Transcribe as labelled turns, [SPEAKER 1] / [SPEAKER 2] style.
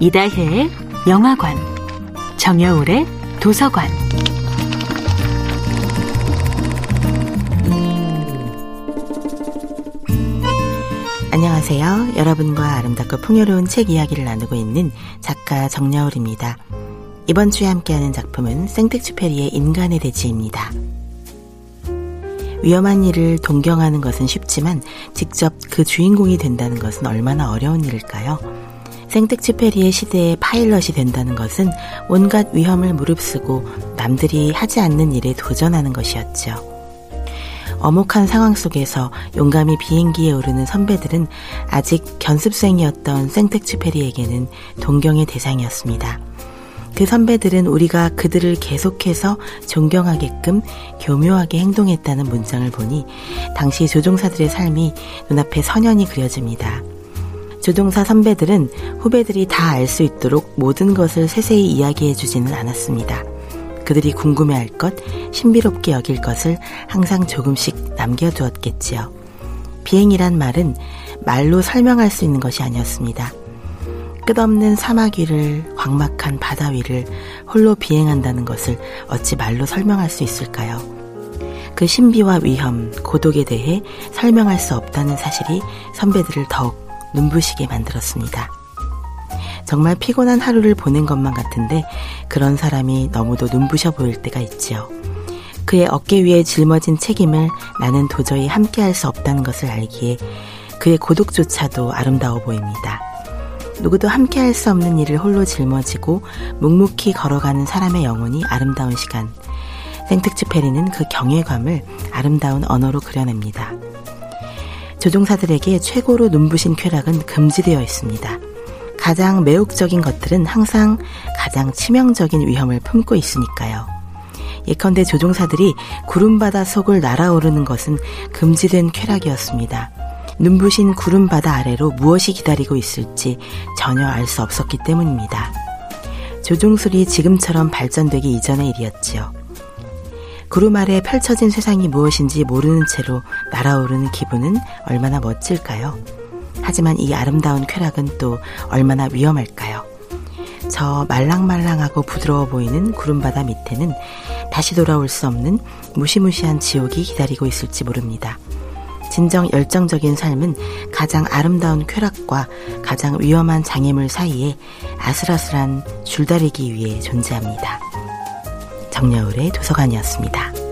[SPEAKER 1] 이다혜의 영화관, 정여울의 도서관.
[SPEAKER 2] 안녕하세요. 여러분과 아름답고 풍요로운 책 이야기를 나누고 있는 작가 정여울입니다. 이번 주에 함께하는 작품은 생텍쥐페리의 인간의 대지입니다. 위험한 일을 동경하는 것은 쉽지만 직접 그 주인공이 된다는 것은 얼마나 어려운 일일까요? 생텍쥐페리의 시대에 파일럿이 된다는 것은 온갖 위험을 무릅쓰고 남들이 하지 않는 일에 도전하는 것이었죠. 어목한 상황 속에서 용감히 비행기에 오르는 선배들은 아직 견습생이었던 생텍쥐페리에게는 동경의 대상이었습니다. 그 선배들은 우리가 그들을 계속해서 존경하게끔 교묘하게 행동했다는 문장을 보니 당시 조종사들의 삶이 눈앞에 선연히 그려집니다. 조종사 선배들은 후배들이 다 알 수 있도록 모든 것을 세세히 이야기해 주지는 않았습니다. 그들이 궁금해할 것, 신비롭게 여길 것을 항상 조금씩 남겨두었겠지요. 비행이란 말은 말로 설명할 수 있는 것이 아니었습니다. 끝없는 사막 위를 광막한 바다 위를 홀로 비행한다는 것을 어찌 말로 설명할 수 있을까요? 그 신비와 위험, 고독에 대해 설명할 수 없다는 사실이 선배들을 더욱 눈부시게 만들었습니다. 정말 피곤한 하루를 보낸 것만 같은데 그런 사람이 너무도 눈부셔 보일 때가 있지요. 그의 어깨 위에 짊어진 책임을 나는 도저히 함께할 수 없다는 것을 알기에 그의 고독조차도 아름다워 보입니다. 누구도 함께할 수 없는 일을 홀로 짊어지고 묵묵히 걸어가는 사람의 영혼이 아름다운 시간. 생특츠페리는 그 경외감을 아름다운 언어로 그려냅니다. 조종사들에게 최고로 눈부신 쾌락은 금지되어 있습니다. 가장 매혹적인 것들은 항상 가장 치명적인 위험을 품고 있으니까요. 예컨대 조종사들이 구름바다 속을 날아오르는 것은 금지된 쾌락이었습니다. 눈부신 구름바다 아래로 무엇이 기다리고 있을지 전혀 알 수 없었기 때문입니다. 조종술이 지금처럼 발전되기 이전의 일이었지요. 구름 아래 펼쳐진 세상이 무엇인지 모르는 채로 날아오르는 기분은 얼마나 멋질까요? 하지만 이 아름다운 쾌락은 또 얼마나 위험할까요? 저 말랑말랑하고 부드러워 보이는 구름바다 밑에는 다시 돌아올 수 없는 무시무시한 지옥이 기다리고 있을지 모릅니다. 진정 열정적인 삶은 가장 아름다운 쾌락과 가장 위험한 장애물 사이에 아슬아슬한 줄다리기 위해 존재합니다. 정여울의 도서관이었습니다.